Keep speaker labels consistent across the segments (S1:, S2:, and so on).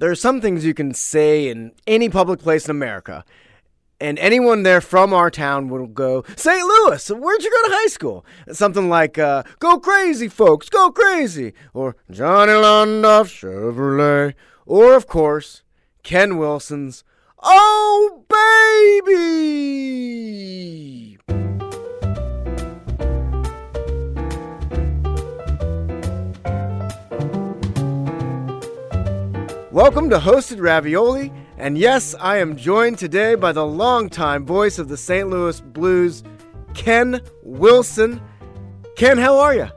S1: there are some things you can say in any public place in America, and anyone there from our town will go, St. Louis, where'd you go to high school? Something like, uh, go crazy, folks, go crazy, or Johnny Londoff Chevrolet, or, of course, Ken Wilson's, Oh, baby! Welcome to Hosted Ravioli, and yes, I am joined today by the longtime voice of the St. Louis Blues, Ken Wilson. Ken, how are you?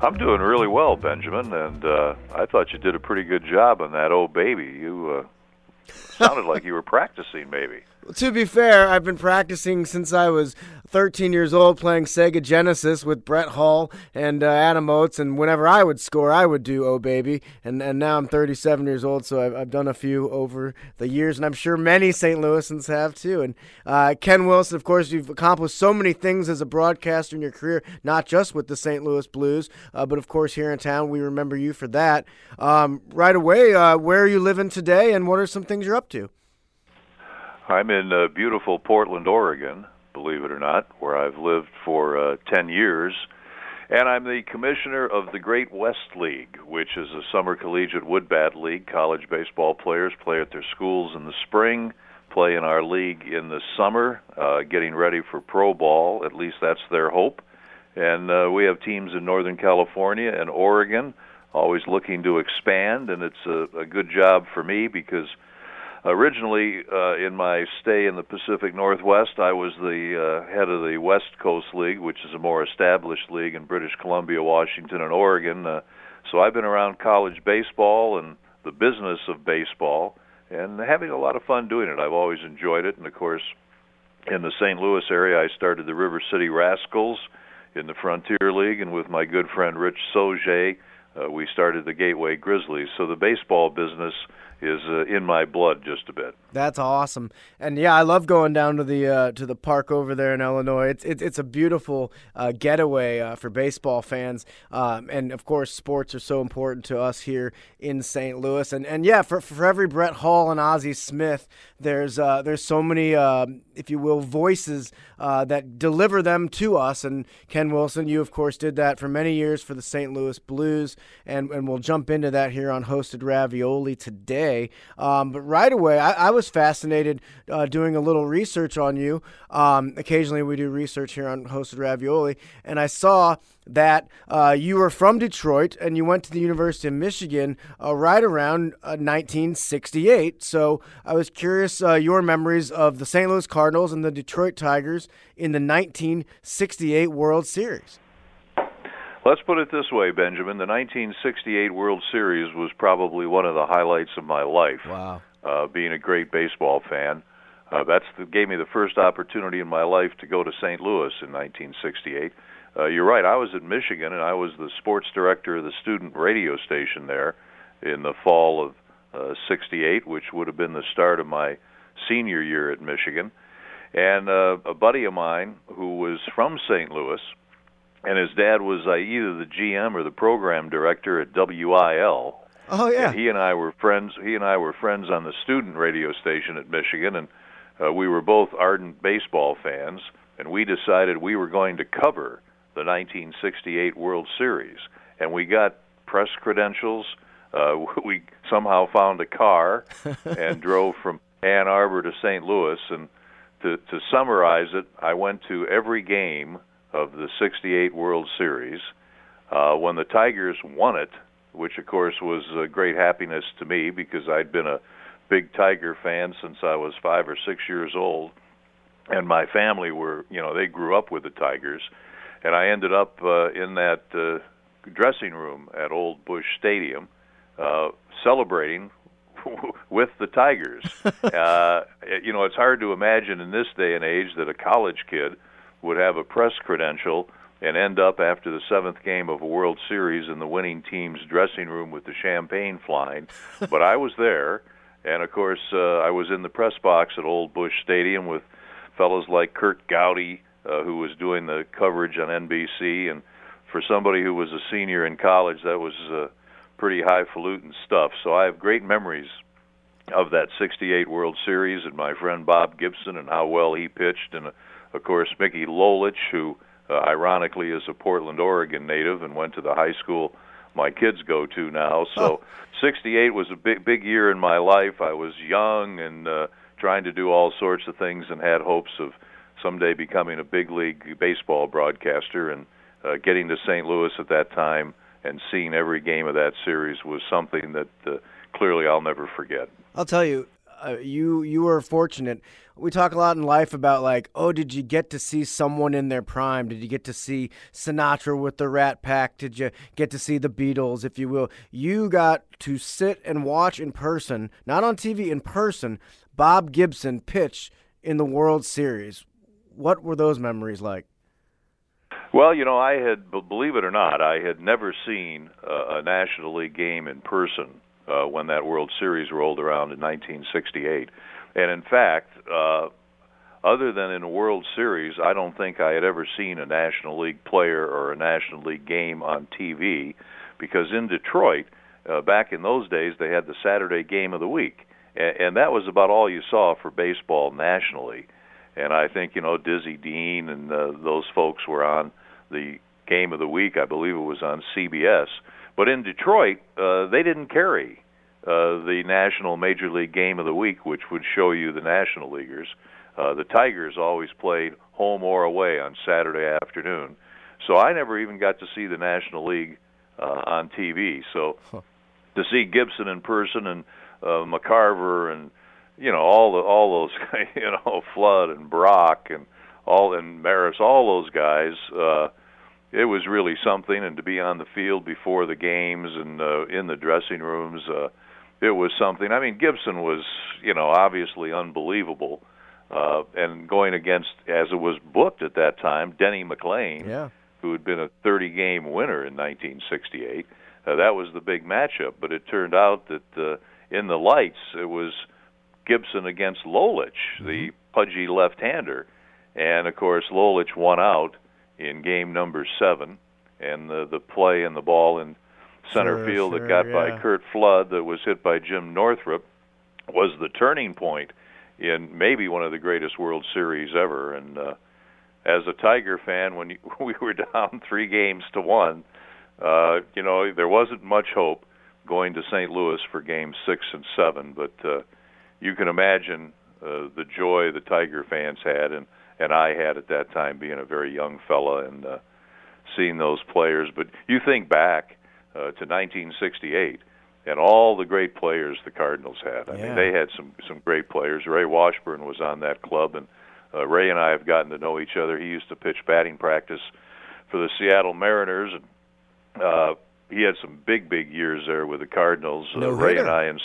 S2: I'm doing really well, Benjamin, and uh, I thought you did a pretty good job on that. old baby, you uh, sounded like you were practicing, maybe.
S1: To be fair, I've been practicing since I was 13 years old playing Sega Genesis with Brett Hull and uh, Adam Oates, and whenever I would score, I would do "Oh Baby," and and now I'm 37 years old, so I've, I've done a few over the years, and I'm sure many St. Louisans have too. And uh, Ken Wilson, of course, you've accomplished so many things as a broadcaster in your career, not just with the St. Louis Blues, uh, but of course here in town, we remember you for that. Um, right away, uh, where are you living today, and what are some things you're up to?
S2: I'm in uh, beautiful Portland, Oregon, believe it or not, where I've lived for uh, 10 years. And I'm the commissioner of the Great West League, which is a summer collegiate wood bat league. College baseball players play at their schools in the spring, play in our league in the summer, uh, getting ready for pro ball. At least that's their hope. And uh, we have teams in Northern California and Oregon, always looking to expand. And it's a, a good job for me because originally uh, in my stay in the Pacific Northwest, I was the uh, head of the West Coast League, which is a more established league in British Columbia, Washington, and Oregon. Uh, so I've been around college baseball and the business of baseball, and having a lot of fun doing it. I've always enjoyed it, and of course, in the St. Louis area, I started the River City Rascals in the Frontier League, and with my good friend Rich Sauget, uh, we started the Gateway Grizzlies. So the baseball business is uh, in my blood just a bit.
S1: That's awesome, and yeah, I love going down to the uh, to the park over there in Illinois. It's it's, it's a beautiful uh, getaway uh, for baseball fans, um, and of course, sports are so important to us here in St. Louis. And and yeah, for for every Brett Hull and Ozzie Smith, there's uh, there's so many, um, if you will, voices uh, that deliver them to us. And Ken Wilson, you of course did that for many years for the St. Louis Blues, and and we'll jump into that here on hosted Ravioli today. Um, but right away, I, I was fascinated uh, doing a little research on you. Um, occasionally, we do research here on Hosted Ravioli, and I saw that uh, you were from Detroit and you went to the University of Michigan uh, right around uh, 1968. So I was curious uh, your memories of the St. Louis Cardinals and the Detroit Tigers in the 1968 World Series.
S2: Let's put it this way, Benjamin. The 1968 World Series was probably one of the highlights of my life.
S1: Wow
S2: uh, being a great baseball fan. Uh, that's the, gave me the first opportunity in my life to go to St. Louis in 1968. Uh, you're right. I was at Michigan, and I was the sports director of the student radio station there in the fall of uh, '68, which would have been the start of my senior year at Michigan. And uh, a buddy of mine who was from St. Louis, and his dad was uh, either the GM or the program director at WIL,
S1: Oh yeah.
S2: And he and I were friends. He and I were friends on the student radio station at Michigan, and uh, we were both ardent baseball fans. And we decided we were going to cover the 1968 World Series, and we got press credentials. Uh, we somehow found a car and drove from Ann Arbor to St. Louis. And to, to summarize it, I went to every game of the 68 World Series. Uh, when the Tigers won it, which of course was a great happiness to me because I'd been a big Tiger fan since I was five or six years old, and my family were, you know, they grew up with the Tigers, and I ended up uh, in that uh, dressing room at Old Busch Stadium, uh, celebrating with the Tigers. uh, you know, it's hard to imagine in this day and age that a college kid would have a press credential and end up after the seventh game of a World Series in the winning team's dressing room with the champagne flying. but I was there, and of course, uh, I was in the press box at Old Busch Stadium with fellows like Curt Gowdy, uh, who was doing the coverage on NBC, and for somebody who was a senior in college, that was uh, pretty highfalutin stuff. So I have great memories of that 68 World Series and my friend Bob Gibson and how well he pitched and of course Mickey Lolich who uh, ironically is a Portland Oregon native and went to the high school my kids go to now. So 68 was a big big year in my life. I was young and uh trying to do all sorts of things and had hopes of someday becoming a big league baseball broadcaster and uh, getting to St. Louis at that time and seeing every game of that series was something that uh, clearly I'll never forget.
S1: I'll tell you, uh, you you were fortunate. We talk a lot in life about like, oh, did you get to see someone in their prime? Did you get to see Sinatra with the Rat Pack? Did you get to see the Beatles, if you will? You got to sit and watch in person, not on TV, in person, Bob Gibson pitch in the World Series. What were those memories like?
S2: Well, you know, I had, believe it or not, I had never seen a National League game in person uh, when that World Series rolled around in 1968. And in fact, uh, other than in a World Series, I don't think I had ever seen a National League player or a National League game on TV because in Detroit, uh, back in those days, they had the Saturday game of the week. And, and that was about all you saw for baseball nationally. And I think, you know, Dizzy Dean and uh, those folks were on the game of the week. I believe it was on CBS. But in Detroit, uh, they didn't carry uh, the National Major League Game of the Week, which would show you the National Leaguers. Uh, the Tigers always played home or away on Saturday afternoon. So I never even got to see the National League uh, on TV. So huh. to see Gibson in person and uh, McCarver and you know all the all those you know Flood and Brock and all and Maris, all those guys. Uh, it was really something, and to be on the field before the games and uh, in the dressing rooms, uh, it was something. I mean, Gibson was you know obviously unbelievable, uh, and going against as it was booked at that time, Denny McLain,
S1: yeah.
S2: who had been a 30-game winner in 1968. Uh, that was the big matchup, but it turned out that uh, in the lights it was Gibson against Lolich, mm-hmm. the pudgy left-hander and of course, Lolich won out in game number seven, and the the play and the ball in center
S1: sure,
S2: field
S1: sure,
S2: that got
S1: yeah.
S2: by Curt Flood that was hit by Jim Northrup was the turning point in maybe one of the greatest World Series ever. And uh, as a Tiger fan, when you, we were down three games to one, uh, you know there wasn't much hope going to St. Louis for Game Six and Seven, but uh, you can imagine uh, the joy the Tiger fans had and and I had at that time, being a very young fella and uh, seeing those players. But you think back uh, to 1968 and all the great players the Cardinals had. I
S1: yeah.
S2: mean, they had some some great players. Ray Washburn was on that club, and uh, Ray and I have gotten to know each other. He used to pitch batting practice for the Seattle Mariners, and uh, he had some big, big years there with the Cardinals.
S1: No
S2: uh, Ray
S1: hitter.
S2: and I, and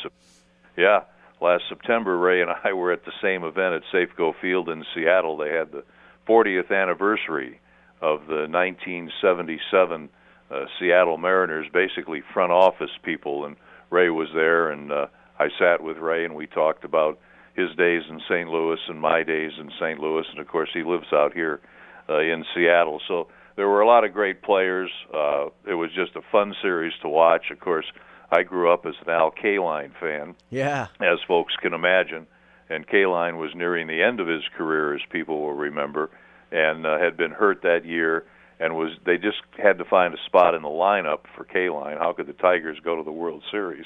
S2: yeah, last September, Ray and I were at the same event at Safeco Field in Seattle. They had the 40th anniversary of the 1977 uh, Seattle Mariners, basically front office people, and Ray was there, and uh, I sat with Ray and we talked about his days in St. Louis and my days in St. Louis, and of course he lives out here uh, in Seattle. So there were a lot of great players. Uh, it was just a fun series to watch. Of course, I grew up as an Al Kaline fan,
S1: Yeah.
S2: as folks can imagine. And Kaline was nearing the end of his career, as people will remember, and uh, had been hurt that year. And was they just had to find a spot in the lineup for Kaline? How could the Tigers go to the World Series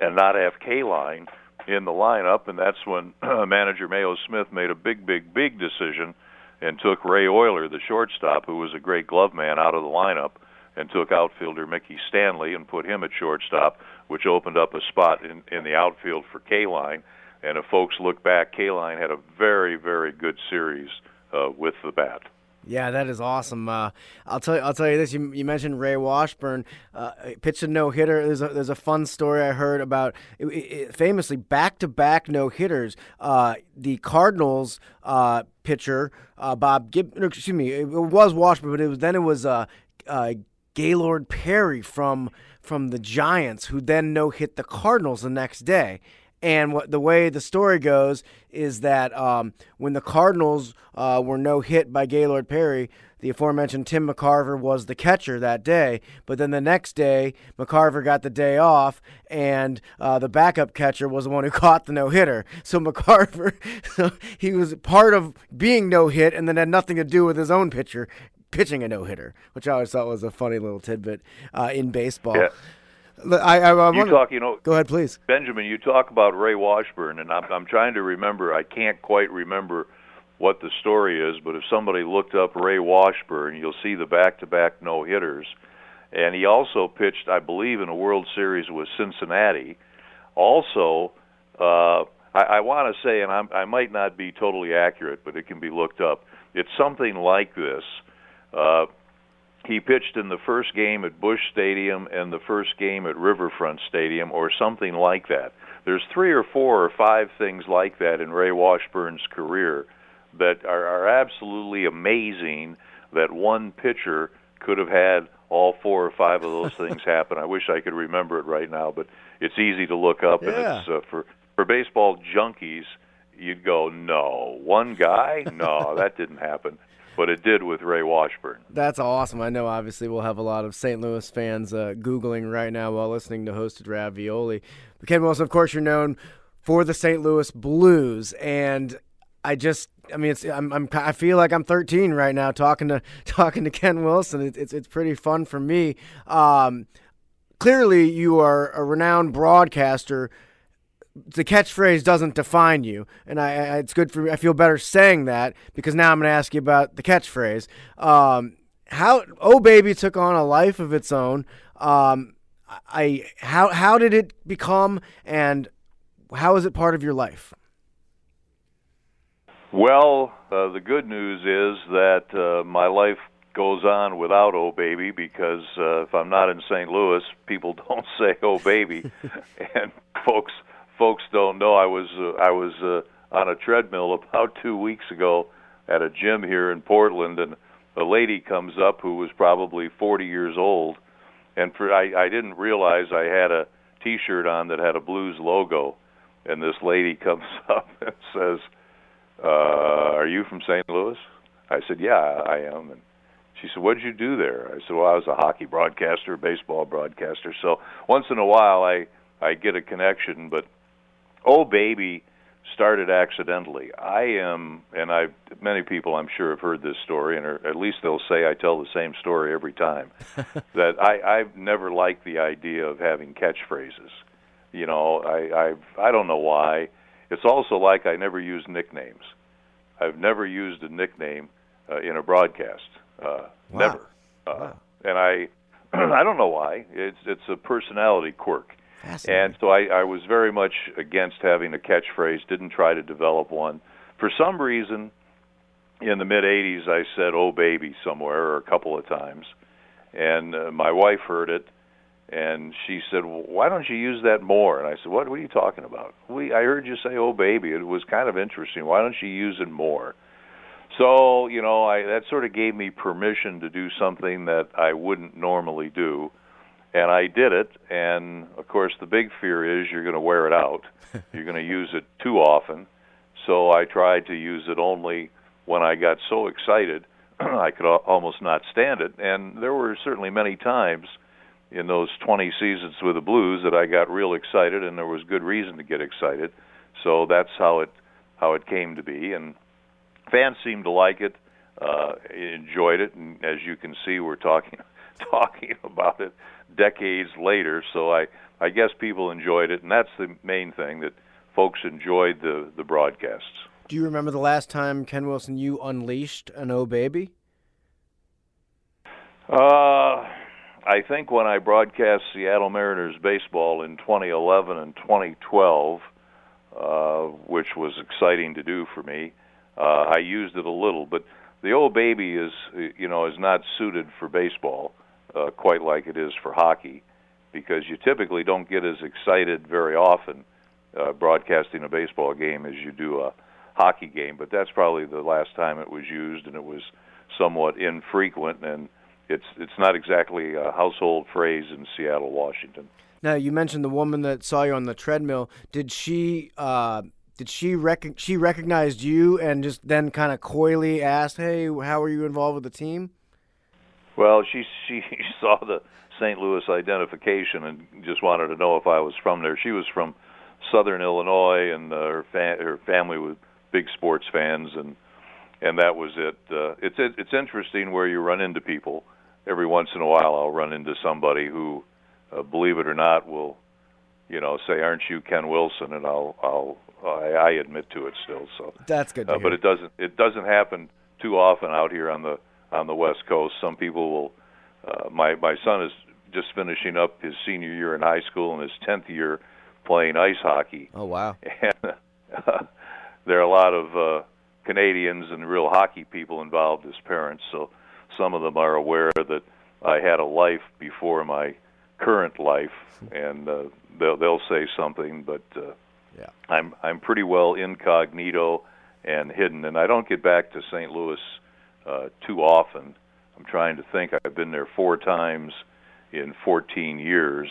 S2: and not have Kaline in the lineup? And that's when manager Mayo Smith made a big, big, big decision and took Ray Oyler, the shortstop, who was a great glove man, out of the lineup and took outfielder Mickey Stanley and put him at shortstop, which opened up a spot in, in the outfield for Kaline. And if folks look back, Kaline had a very, very good series uh, with the bat.
S1: Yeah, that is awesome. Uh, I'll tell you. I'll tell you this. You, you mentioned Ray Washburn uh, pitched a no hitter. There's a there's a fun story I heard about it, it, famously back to back no hitters. Uh, the Cardinals uh, pitcher uh, Bob Gib. Excuse me. It, was Washburn, but it was then it was uh, Gaylord Perry from from the Giants, who then no hit the Cardinals the next day. And what the way the story goes is that um, when the Cardinals uh, were no hit by Gaylord Perry, the aforementioned Tim McCarver was the catcher that day. But then the next day, McCarver got the day off, and uh, the backup catcher was the one who caught the no hitter. So McCarver, he was part of being no hit, and then had nothing to do with his own pitcher pitching a no hitter, which I always thought was a funny little tidbit uh, in baseball.
S2: Yeah.
S1: I, I, I
S2: you talk, you know.
S1: Go ahead, please,
S2: Benjamin. You talk about Ray Washburn, and I'm, I'm trying to remember. I can't quite remember what the story is, but if somebody looked up Ray Washburn, you'll see the back-to-back no hitters, and he also pitched, I believe, in a World Series with Cincinnati. Also, uh, I, I want to say, and I'm, I might not be totally accurate, but it can be looked up. It's something like this. Uh, he pitched in the first game at Busch Stadium and the first game at Riverfront Stadium, or something like that. There's three or four or five things like that in Ray Washburn's career that are, are absolutely amazing. That one pitcher could have had all four or five of those things happen. I wish I could remember it right now, but it's easy to look up,
S1: yeah.
S2: and it's uh, for for baseball junkies. You'd go, no, one guy, no, that didn't happen but it did with Ray Washburn.
S1: That's awesome. I know obviously we'll have a lot of St. Louis fans uh, Googling right now while listening to Hosted Ravioli. But Ken Wilson, of course, you're known for the St. Louis Blues. And I just, I mean, it's, I'm, I'm, I feel like I'm 13 right now talking to, talking to Ken Wilson. It, it's, it's pretty fun for me. Um, clearly, you are a renowned broadcaster the catchphrase doesn't define you, and I, I, it's good for me. I feel better saying that because now I'm going to ask you about the catchphrase. Um, how oh baby took on a life of its own. Um, I how how did it become, and how is it part of your life?
S2: Well, uh, the good news is that uh, my life goes on without "Oh Baby" because uh, if I'm not in St. Louis, people don't say "Oh Baby," and folks folks don't know, I was uh, I was uh, on a treadmill about two weeks ago at a gym here in Portland, and a lady comes up who was probably 40 years old, and for I, I didn't realize I had a T-shirt on that had a Blues logo, and this lady comes up and says, uh, "Are you from St. Louis?" I said, "Yeah, I am." And she said, "What did you do there?" I said, "Well, I was a hockey broadcaster, baseball broadcaster. So once in a while, I I get a connection, but Oh Baby started accidentally. I am, and I many people I'm sure have heard this story, and at least they'll say I tell the same story every time. that I I've never liked the idea of having catchphrases. You know, I I've I don't know why. It's also like I never use nicknames. I've never used a nickname uh, in a broadcast. Uh,
S1: wow.
S2: Never. Uh,
S1: wow.
S2: And I I don't know why. It's it's a personality quirk and so I, I was very much against having a catchphrase, didn't try to develop one. For some reason, in the mid 80s, I said, oh, baby, somewhere, or a couple of times. And uh, my wife heard it, and she said, well, why don't you use that more? And I said, what, what are you talking about? We, I heard you say, oh, baby. It was kind of interesting. Why don't you use it more? So, you know, I, that sort of gave me permission to do something that I wouldn't normally do and I did it. And of course, the big fear is you're going to wear it out. you're going to use it too often. So I tried to use it only when I got so excited I could almost not stand it. And there were certainly many times in those 20 seasons with the Blues that I got real excited, and there was good reason to get excited. So that's how it how it came to be, and fans seemed to like it, uh, enjoyed it, and as you can see, we're talking talking about it decades later. So I I guess people enjoyed it, and that's the main thing that folks enjoyed the the broadcasts.
S1: Do you remember the last time Ken Wilson you unleashed an O baby?
S2: Uh, I think when I broadcast Seattle Mariners baseball in 2011 and 2012, uh, which was exciting to do for me, uh, I used it a little, but the old baby is you know is not suited for baseball uh, quite like it is for hockey, because you typically don't get as excited very often uh, broadcasting a baseball game as you do a hockey game. But that's probably the last time it was used, and it was somewhat infrequent, and it's it's not exactly a household phrase in Seattle, Washington.
S1: Now you mentioned the woman that saw you on the treadmill. Did she? Uh, did she rec- she recognized you and just then kind of coyly asked, "Hey, how are you involved with the team?"
S2: Well, she she saw the St. Louis identification and just wanted to know if I was from there. She was from Southern Illinois, and uh, her fa- her family was big sports fans, and and that was it. Uh, it's it, it's interesting where you run into people. Every once in a while, I'll run into somebody who, uh, believe it or not, will, you know, say, "Aren't you Ken Wilson?" And I'll I'll I, I admit to it still. So
S1: that's good. Uh,
S2: but it doesn't it doesn't happen too often out here on the on the West Coast. Some people will. Uh, my my son is just finishing up his senior year in high school and his tenth year playing ice hockey.
S1: Oh wow!
S2: And uh, there are a lot of uh, Canadians and real hockey people involved as parents, so some of them are aware that I had a life before my current life, and uh, they'll they'll say something, but uh,
S1: yeah,
S2: I'm I'm pretty well incognito and hidden, and I don't get back to St. Louis uh, too often. I'm trying to think. I've been there four times in 14 years,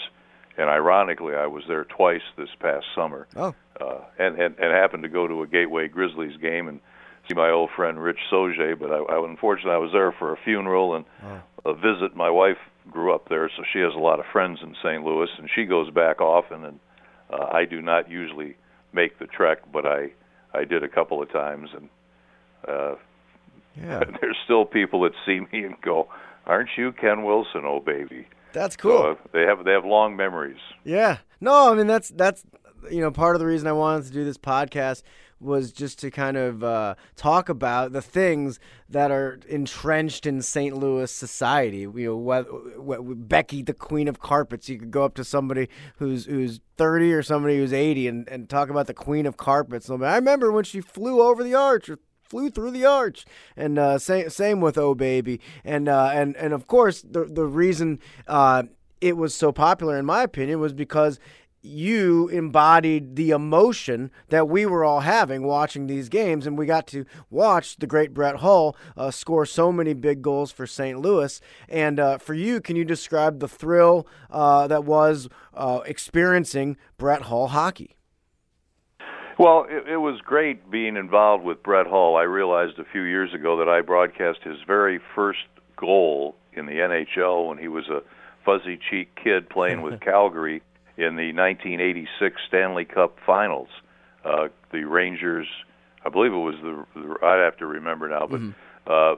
S2: and ironically, I was there twice this past summer.
S1: Oh.
S2: Uh, and, and and happened to go to a Gateway Grizzlies game and see my old friend Rich Sauget. But I, I unfortunately I was there for a funeral and
S1: oh.
S2: a visit. My wife grew up there, so she has a lot of friends in St. Louis, and she goes back often. And uh, I do not usually make the trek, but I I did a couple of times, and uh,
S1: yeah.
S2: there's still people that see me and go, "Aren't you Ken Wilson, oh baby?"
S1: That's cool.
S2: So, uh, they have they have long memories.
S1: Yeah. No, I mean that's that's you know part of the reason I wanted to do this podcast was just to kind of uh, talk about the things that are entrenched in St. Louis society. You know, what, what, Becky, the queen of carpets. You could go up to somebody who's who's 30 or somebody who's 80 and, and talk about the queen of carpets. I remember when she flew over the arch or flew through the arch. And uh, same same with Oh Baby. And uh, and and of course the the reason uh, it was so popular, in my opinion, was because you embodied the emotion that we were all having watching these games, and we got to watch the great Brett Hull uh, score so many big goals for St. Louis. And uh, for you, can you describe the thrill uh, that was uh, experiencing Brett Hull hockey?
S2: Well, it, it was great being involved with Brett Hull. I realized a few years ago that I broadcast his very first goal in the NHL when he was a fuzzy cheek kid playing with Calgary in the 1986 Stanley Cup Finals. Uh, the Rangers, I believe it was the, the I'd have to remember now, but
S1: mm-hmm.
S2: uh,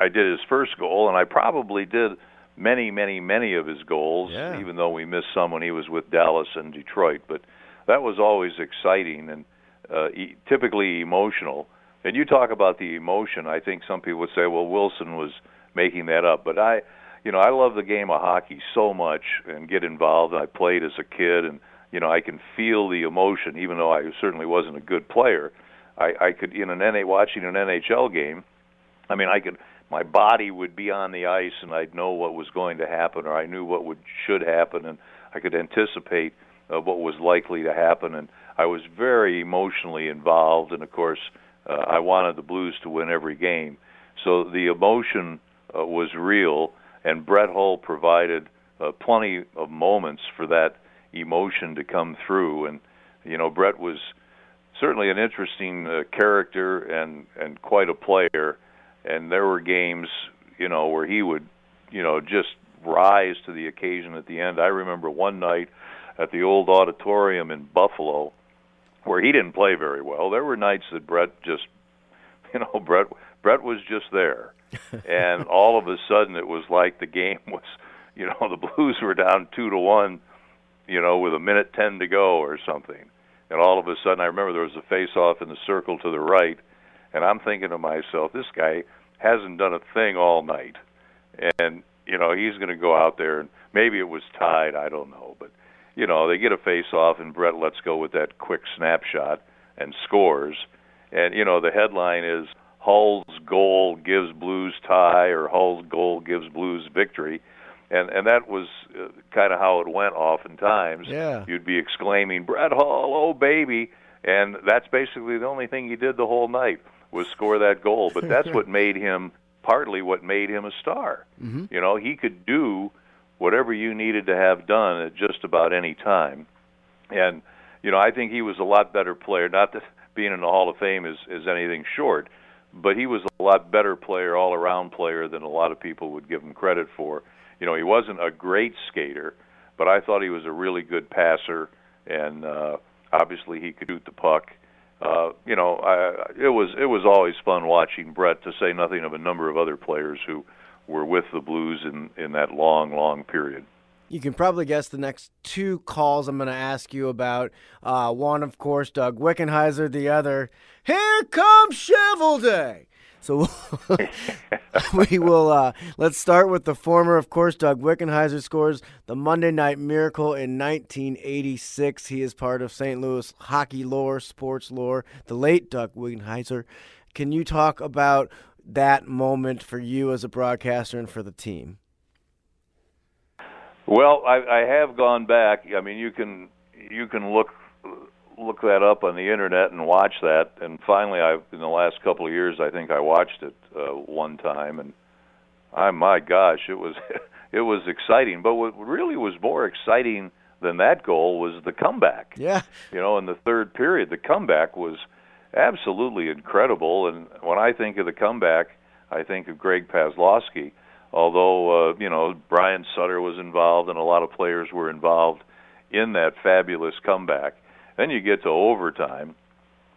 S2: I did his first goal, and I probably did many, many, many of his goals,
S1: yeah.
S2: even though we missed some when he was with Dallas and Detroit. But that was always exciting and uh, e- typically emotional. And you talk about the emotion. I think some people would say, "Well, Wilson was making that up," but I you know, I love the game of hockey so much and get involved. I played as a kid, and you know, I can feel the emotion, even though I certainly wasn't a good player. I, I could in an NA watching an NHL game. I mean, I could my body would be on the ice, and I'd know what was going to happen, or I knew what would should happen, and I could anticipate uh, what was likely to happen. And I was very emotionally involved, and of course, uh, I wanted the Blues to win every game. So the emotion uh, was real and Brett Hull provided uh, plenty of moments for that emotion to come through. And you know, Brett was certainly an interesting uh, character and and quite a player. And there were games, you know, where he would, you know, just rise to the occasion at the end. I remember one night at the old auditorium in Buffalo where he didn't play very well. There were nights that Brett just, you know, Brett Brett was just there. And all of a sudden it was like the game was, you know, the Blues were down two to one, you know, with a minute ten to go or something, and all of a sudden I remember there was a face-off in the circle to the right, and I'm thinking to myself, this guy hasn't done a thing all night, and you know he's going to go out there and maybe it was tied, I don't know, but you know they get a face-off and Brett lets go with that quick snapshot and scores, and you know the headline is Hull's goal gives Blues tie or Hull's goal gives Blues victory. And and that was uh, kind of how it went oftentimes.
S1: Yeah.
S2: You'd be exclaiming, Brett Hull, oh baby. And that's basically the only thing he did the whole night was score that goal. But that's what made him partly what made him a star.
S1: Mm-hmm.
S2: You know, he could do whatever you needed to have done at just about any time. And you know, I think he was a lot better player. Not that being in the Hall of Fame is is anything short, but he was a lot better player, all around player than a lot of people would give him credit for. You know, he wasn't a great skater, but I thought he was a really good passer, and uh, obviously he could shoot the puck. Uh, you know, I, it was it was always fun watching Brett. To say nothing of a number of other players who were with the Blues in in that long, long period.
S1: You can probably guess the next two calls I'm going to ask you about. Uh, one, of course, Doug Wickenheiser. The other, here comes Cheveldae. So we will. Uh, let's start with the former, of course. Doug Wickenheiser scores the Monday Night Miracle in 1986. He is part of St. Louis hockey lore, sports lore. The late Doug Wickenheiser. Can you talk about that moment for you as a broadcaster and for the team?
S2: Well, I, I have gone back. I mean, you can you can look look that up on the internet and watch that. And finally, I in the last couple of years, I think I watched it uh, one time, and I my gosh, it was it was exciting. But what really was more exciting than that goal was the comeback.
S1: Yeah,
S2: you know, in the third period, the comeback was absolutely incredible. And when I think of the comeback, I think of Greg Paslawski although uh, you know Brian Sutter was involved and a lot of players were involved in that fabulous comeback. Then you get to overtime,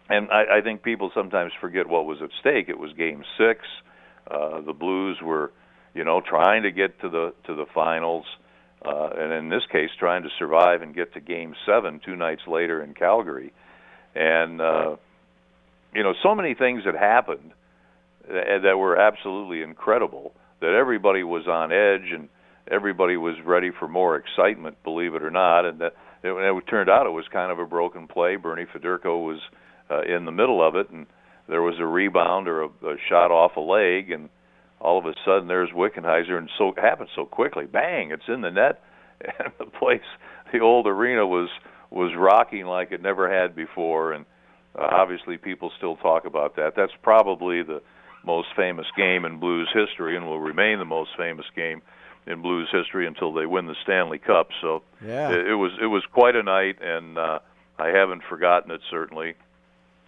S2: and I, I think people sometimes forget what was at stake. It was Game Six. Uh, the Blues were, you know, trying to get to the to the finals, uh, and in this case, trying to survive and get to Game Seven two nights later in Calgary, and uh, you know, so many things had happened that, were absolutely incredible that everybody was on edge and everybody was ready for more excitement, believe it or not, and that it, it turned out it was kind of a broken play. Bernie Federko was uh, in the middle of it, and there was a rebound or a, a shot off a leg, and all of a sudden there's Wickenheiser, and so it happened so quickly. Bang! It's in the net, and the place, the old arena was was rocking like it never had before, and uh, obviously people still talk about that. That's probably the most famous game in Blues history and will remain the most famous game in Blues history until they win the Stanley Cup. So
S1: yeah.
S2: it, it was it was quite a night, and uh, I haven't forgotten it certainly.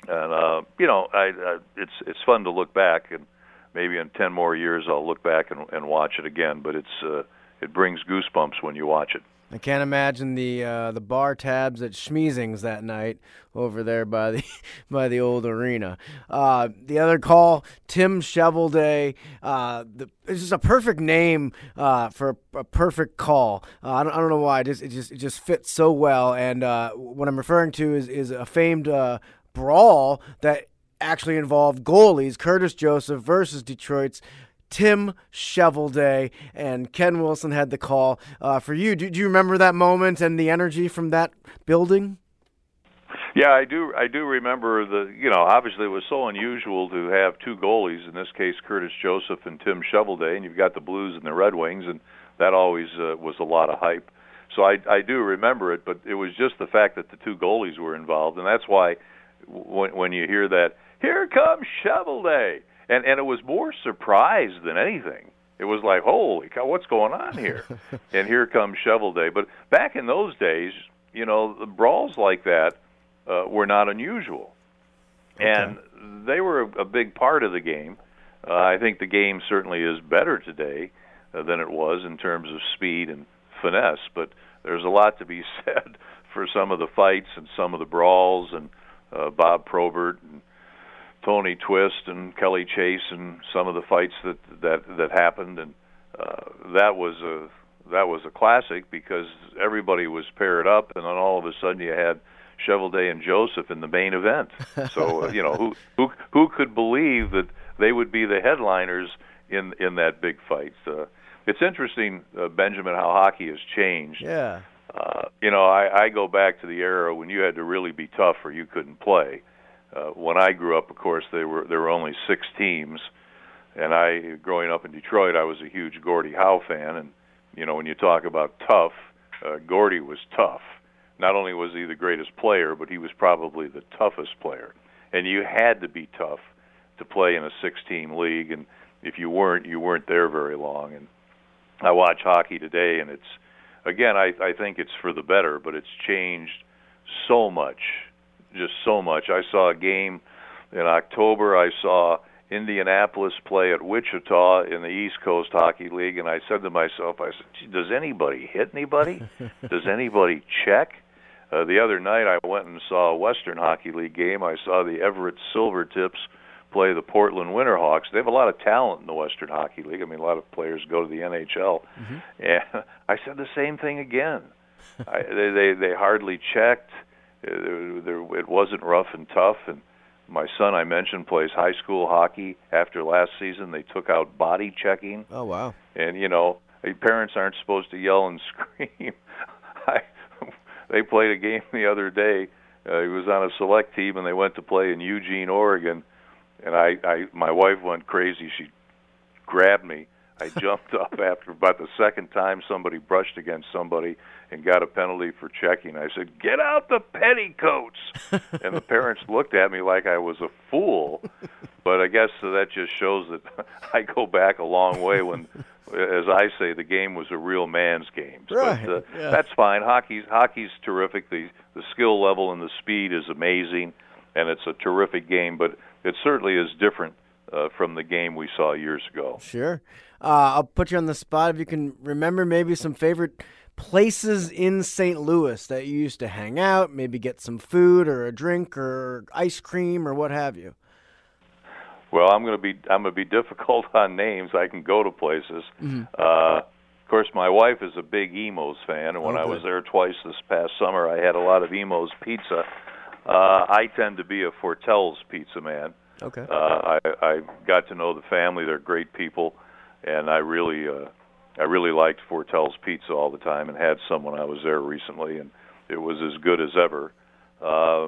S2: And uh, you know, I, I it's it's fun to look back, and maybe in ten more years I'll look back and, and watch it again. But it's uh, it brings goosebumps when you watch it.
S1: I can't imagine the uh, the bar tabs at Schmiezing's that night over there by the by the old arena. Uh, the other call, Tim Cheveldae. Uh, it's just a perfect name uh, for a, a, perfect call. Uh, I don't, I, don't, know why. It just it just it just fits so well. And uh, what I'm referring to is is a famed uh, brawl that actually involved goalies, Curtis Joseph versus Detroit's Tim Cheveldae, and Ken Wilson had the call uh, for you. Do, do, you remember that moment and the energy from that building?
S2: Yeah, I do. I do remember the. You know, obviously it was so unusual to have two goalies. In this case, Curtis Joseph and Tim Cheveldae, and you've got the Blues and the Red Wings, and that always uh, was a lot of hype. So I, I do remember it, but it was just the fact that the two goalies were involved, and that's why when, when you hear that, here comes Cheveldae and and it was more surprise than anything. It was like, holy cow, what's going on here? and here comes Cheveldae. But back in those days, you know, the brawls like that uh, were not unusual, okay. and they were a, a big part of the game. Uh, I think the game certainly is better today uh, than it was in terms of speed and finesse, but there's a lot to be said for some of the fights and some of the brawls and uh, Bob Probert and Tony Twist and Kelly Chase and some of the fights that that that happened, and uh, that was a that was a classic because everybody was paired up, and then all of a sudden you had Cheveldae and Joseph in the main event. So uh, you know who who who could believe that they would be the headliners in in that big fight? Uh, it's interesting, uh, Benjamin, how hockey has changed.
S1: Yeah.
S2: Uh, you know, I, I go back to the era when you had to really be tough or you couldn't play uh, when I grew up, of course, there were there were only six teams, and I, growing up in Detroit, I was a huge Gordie Howe fan, and you know when you talk about tough, uh, Gordie was tough. Not only was he the greatest player, but he was probably the toughest player, and you had to be tough to play in a six-team league, and if you weren't, you weren't there very long. And I watch hockey today, and it's again, I I think it's for the better, but it's changed so much, just so much. I saw a game in October. I saw Indianapolis play at Wichita in the East Coast Hockey League, and I said to myself, I said, "Does anybody hit anybody? Does anybody check?" Uh, the other night, I went and saw a Western Hockey League game. I saw the Everett Silvertips play the Portland Winterhawks. They have a lot of talent in the Western Hockey League. I mean, a lot of players go to the NHL. Mm-hmm. And I said the same thing again. I, they, they they hardly checked. It, it wasn't rough and tough. And my son, I mentioned, plays high school hockey. After last season, they took out body checking.
S1: Oh wow!
S2: And you know, parents aren't supposed to yell and scream. I, they played a game the other day. Uh, he was on a select team, and they went to play in Eugene, Oregon and I, I my wife went crazy. She grabbed me. I jumped up after about the second time somebody brushed against somebody and got a penalty for checking. I said, "Get out the petticoats!" and the parents looked at me like I was a fool. But I guess that just shows that I go back a long way when as I say, the game was a real man's game.
S1: Right.
S2: But uh,
S1: yeah.
S2: that's fine. Hockey's hockey's terrific. The the skill level and the speed is amazing, and it's a terrific game. But it certainly is different uh, from the game we saw years ago.
S1: Sure. Uh, I'll put you on the spot if you can remember maybe some favorite places in St. Louis that you used to hang out, maybe get some food or a drink or ice cream or what have you.
S2: Well, I'm going to be I'm going to be difficult on names. I can go to places. Mm-hmm. Uh, of course, my wife is a big Imo's fan, and when
S1: oh,
S2: I was there twice this past summer, I had a lot of Imo's pizza. Uh, I tend to be a Fortel's pizza man.
S1: Okay.
S2: Uh, I I got to know the family; they're great people, and I really uh, I really liked Fortel's pizza all the time, and had some when I was there recently, and it was as good as ever. Uh,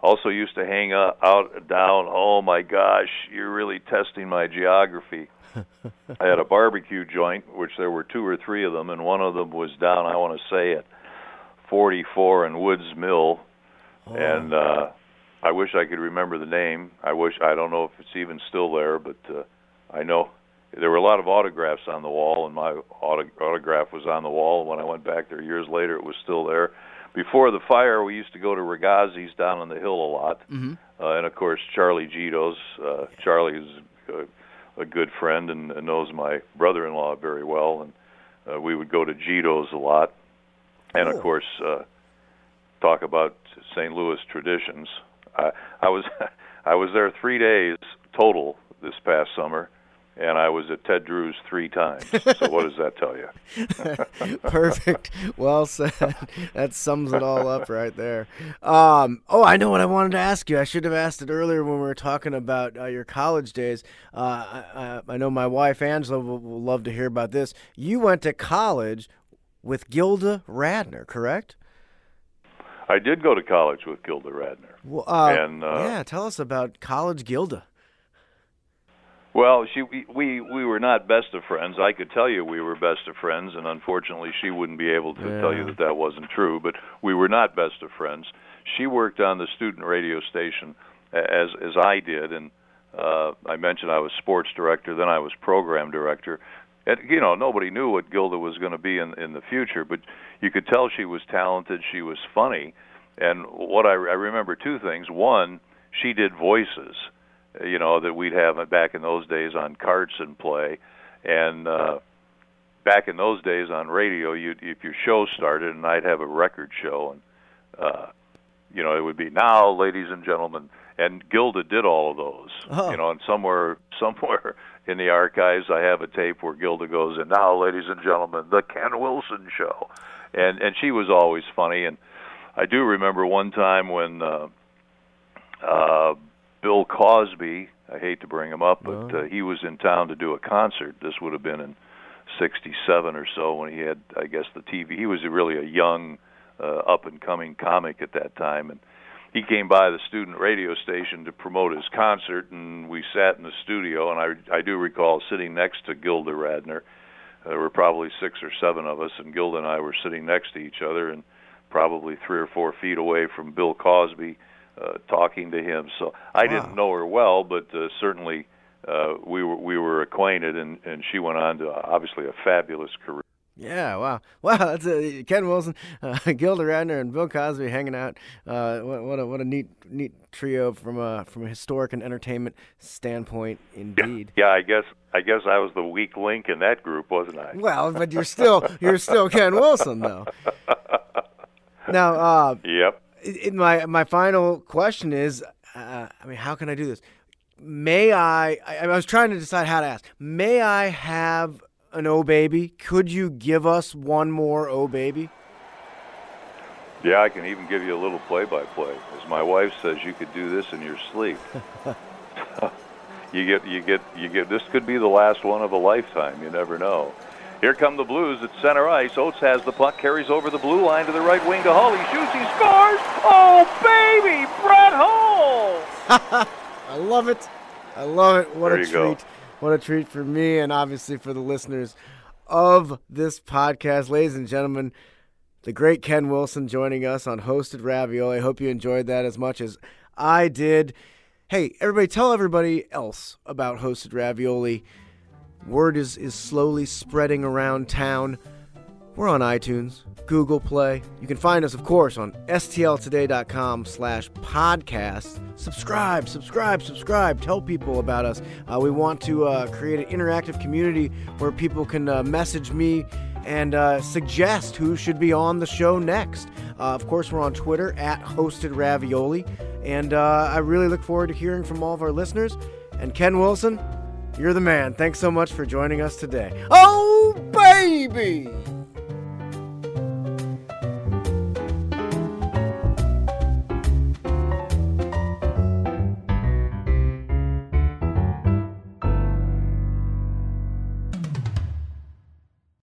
S2: also used to hang out, out down. Oh my gosh, you're really testing my geography. I had a barbecue joint, which there were two or three of them, and one of them was down. I want to say at 44 and Woods Mill, oh. and uh, I wish I could remember the name. I wish I don't know if it's even still there, but uh, I know there were a lot of autographs on the wall, and my auto- autograph was on the wall. When I went back there years later, it was still there. Before the fire, we used to go to Rigazzi's down on the hill a lot,
S1: mm-hmm.
S2: uh, and of course Charlie Gitto's. Uh, Charlie is a, a good friend and, and knows my brother-in-law very well, and uh, we would go to Gitto's a lot, and
S1: Cool.
S2: of course uh, talk about St. Louis traditions. I, I was I was there three days total this past summer, and I was at Ted Drewes three times. So what does that tell you?
S1: Perfect. Well said. That sums it all up right there. Um, oh, I know what I wanted to ask you. I should have asked it earlier when we were talking about uh, your college days. Uh, I, I know my wife Angela will, will love to hear about this. You went to college with Gilda Radner, correct?
S2: I did go to college with Gilda Radner.
S1: Well, uh,
S2: And, uh,
S1: yeah, tell us about college Gilda.
S2: Well, she we, we we were not best of friends. I could tell you we were best of friends, and unfortunately, she wouldn't be able to tell you that that wasn't true. But we were not best of friends. She worked on the student radio station as as I did, and uh, I mentioned I was sports director. Then I was program director. And you know, nobody knew what Gilda was going to be in in the future, but you could tell she was talented. She was funny, and what I, I remember two things. One, she did voices you know that we'd have back in those days on Carson play, and uh, back in those days on radio, you if your show started, and I'd have a record show, and uh, you know it would be now, ladies and gentlemen, and Gilda did all of those,
S1: Oh.
S2: you know, and somewhere somewhere in the archives, I have a tape where Gilda goes, and now, ladies and gentlemen, the Ken Wilson show, and and she was always funny, and I do remember one time when. Uh, uh, Bill Cosby. I hate to bring him up, but uh, he was in town to do a concert. This would have been in '67 or so when he had, I guess, the TV. He was really a young, uh, up and coming comic at that time, and he came by the student radio station to promote his concert, and we sat in the studio. And I, I do recall sitting next to Gilda Radner. There were probably six or seven of us, and Gilda and I were sitting next to each other, and probably three or four feet away from Bill Cosby uh, talking to him. So I
S1: Wow.
S2: didn't know her well, but uh, certainly uh, we were we were acquainted, and and she went on to obviously a fabulous career.
S1: Yeah, wow, wow! That's a, Ken Wilson, uh, Gilda Radner, and Bill Cosby hanging out. Uh, what, what, a what a neat neat trio from a from a historic and entertainment standpoint, indeed.
S2: Yeah, I guess I guess I was the weak link in that group, wasn't I?
S1: Well, but you're still you're still Ken Wilson though. Now, uh,
S2: yep.
S1: In my my final question is, uh, I mean, how can I do this? May I, I? I was trying to decide how to ask. May I have an O baby? Could you give us one more O baby?
S2: Yeah, I can even give you a little play-by-play. As my wife says, you could do this in your sleep. you get, you get, you get. This could be the last one of a lifetime. You never know. Here come the Blues at center ice. Oates has the puck, carries over the blue line to the right wing to Hull. He shoots, he scores. Oh baby, Brett Hull!
S1: I love it. I love it. What
S2: there
S1: a
S2: treat.
S1: Go. What a treat for me and obviously for the listeners of this podcast. Ladies and gentlemen, the great Ken Wilson joining us on Hosted Ravioli. I hope you enjoyed that as much as I did. Hey, everybody, tell everybody else about Hosted Ravioli. Word is, is slowly spreading around town. We're on iTunes, Google Play. You can find us, of course, on stltoday.com slash podcast. Subscribe, subscribe, subscribe. Tell people about us. Uh, we want to uh, create an interactive community where people can uh, message me and uh, suggest who should be on the show next. Uh, of course, we're on Twitter at Hosted Ravioli. And uh, I really look forward to hearing from all of our listeners. And Ken Wilson, you're the man. Thanks so much for joining us today. Oh, baby!